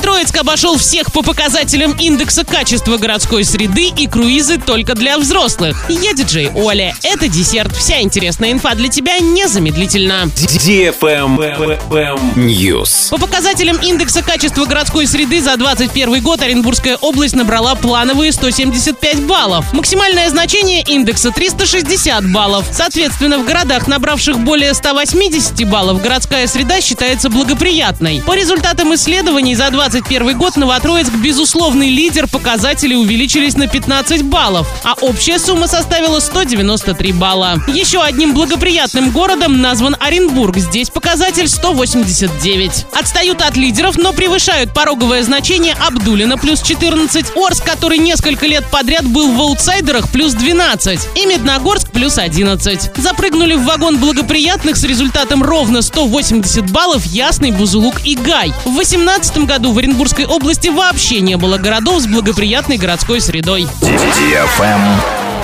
Новотроицк обошел всех по показателям индекса качества городской среды и круизы только для взрослых. Я диджей Оля. Это десерт. Вся интересная инфа для тебя незамедлительно. News. По показателям индекса качества городской среды за 2021 год Оренбургская область набрала плановые 175 баллов. Максимальное значение индекса 360 баллов. Соответственно, в городах, набравших более 180 баллов, городская среда считается благоприятной. По результатам исследований за 2021 год Новотроицк безусловный лидер, показатели увеличились на 15 баллов, а общая сумма составила 193 балла. Еще одним благоприятным городом назван Оренбург. Здесь показатель 189. Отстают от лидеров, но превышают пороговое значение Абдулина плюс 14, Орск, который несколько лет подряд был в аутсайдерах плюс 12 и Медногорск плюс 11. Запрыгнули в вагон благоприятных с результатом ровно 180 баллов Ясный, Бузулук и Гай. В 2018 году в Оренбургской области вообще не было городов с благоприятной городской средой.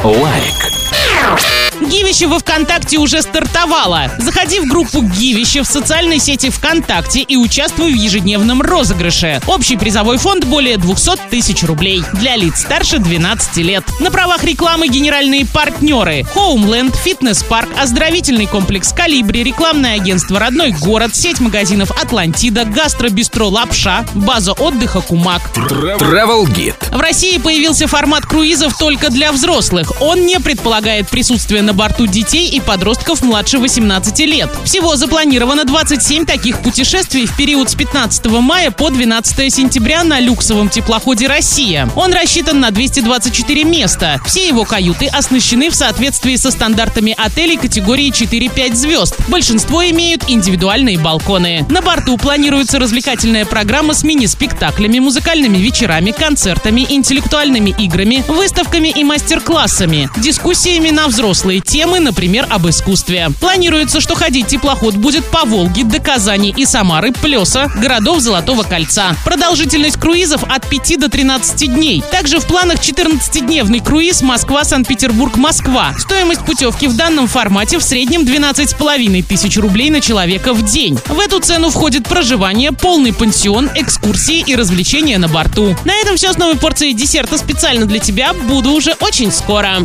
Лайк. Гивище во ВКонтакте уже стартовало. Заходи в группу Гивище в социальной сети ВКонтакте и участвуй в ежедневном розыгрыше. Общий призовой фонд более 200 тысяч рублей. Для лиц старше 12 лет. На правах рекламы генеральные партнеры. Homeland, фитнес-парк, оздоровительный комплекс Калибри, рекламное агентство «Родной город», сеть магазинов «Атлантида», гастробистро «Лапша», база отдыха «Кумак». Travel Guide. В России появился формат круизов только для взрослых. Он не предполагает присутствие на борту детей и подростков младше 18 лет. Всего запланировано 27 таких путешествий в период с 15 мая по 12 сентября на люксовом теплоходе «Россия». Он рассчитан на 224 места. Все его каюты оснащены в соответствии со стандартами отелей категории 4-5 звезд. Большинство имеют индивидуальные балконы. На борту планируется развлекательная программа с мини-спектаклями, музыкальными вечерами, концертами, интеллектуальными играми, выставками и мастер-классами, дискуссиями на взрослые темы, например, об искусстве. Планируется, что ходить теплоход будет по Волге до Казани и Самары, Плеса, городов Золотого кольца. Продолжительность круизов от 5 до 13 дней. Также в планах 14-дневный круиз Москва-Санкт-Петербург-Москва. Стоимость путевки в данном формате в среднем 12,5 тысяч рублей на человека в день. В эту цену входит проживание, полный пансион, экскурсии и развлечения на борту. На этом все с новой порцией десерта специально для тебя. Буду уже очень скоро.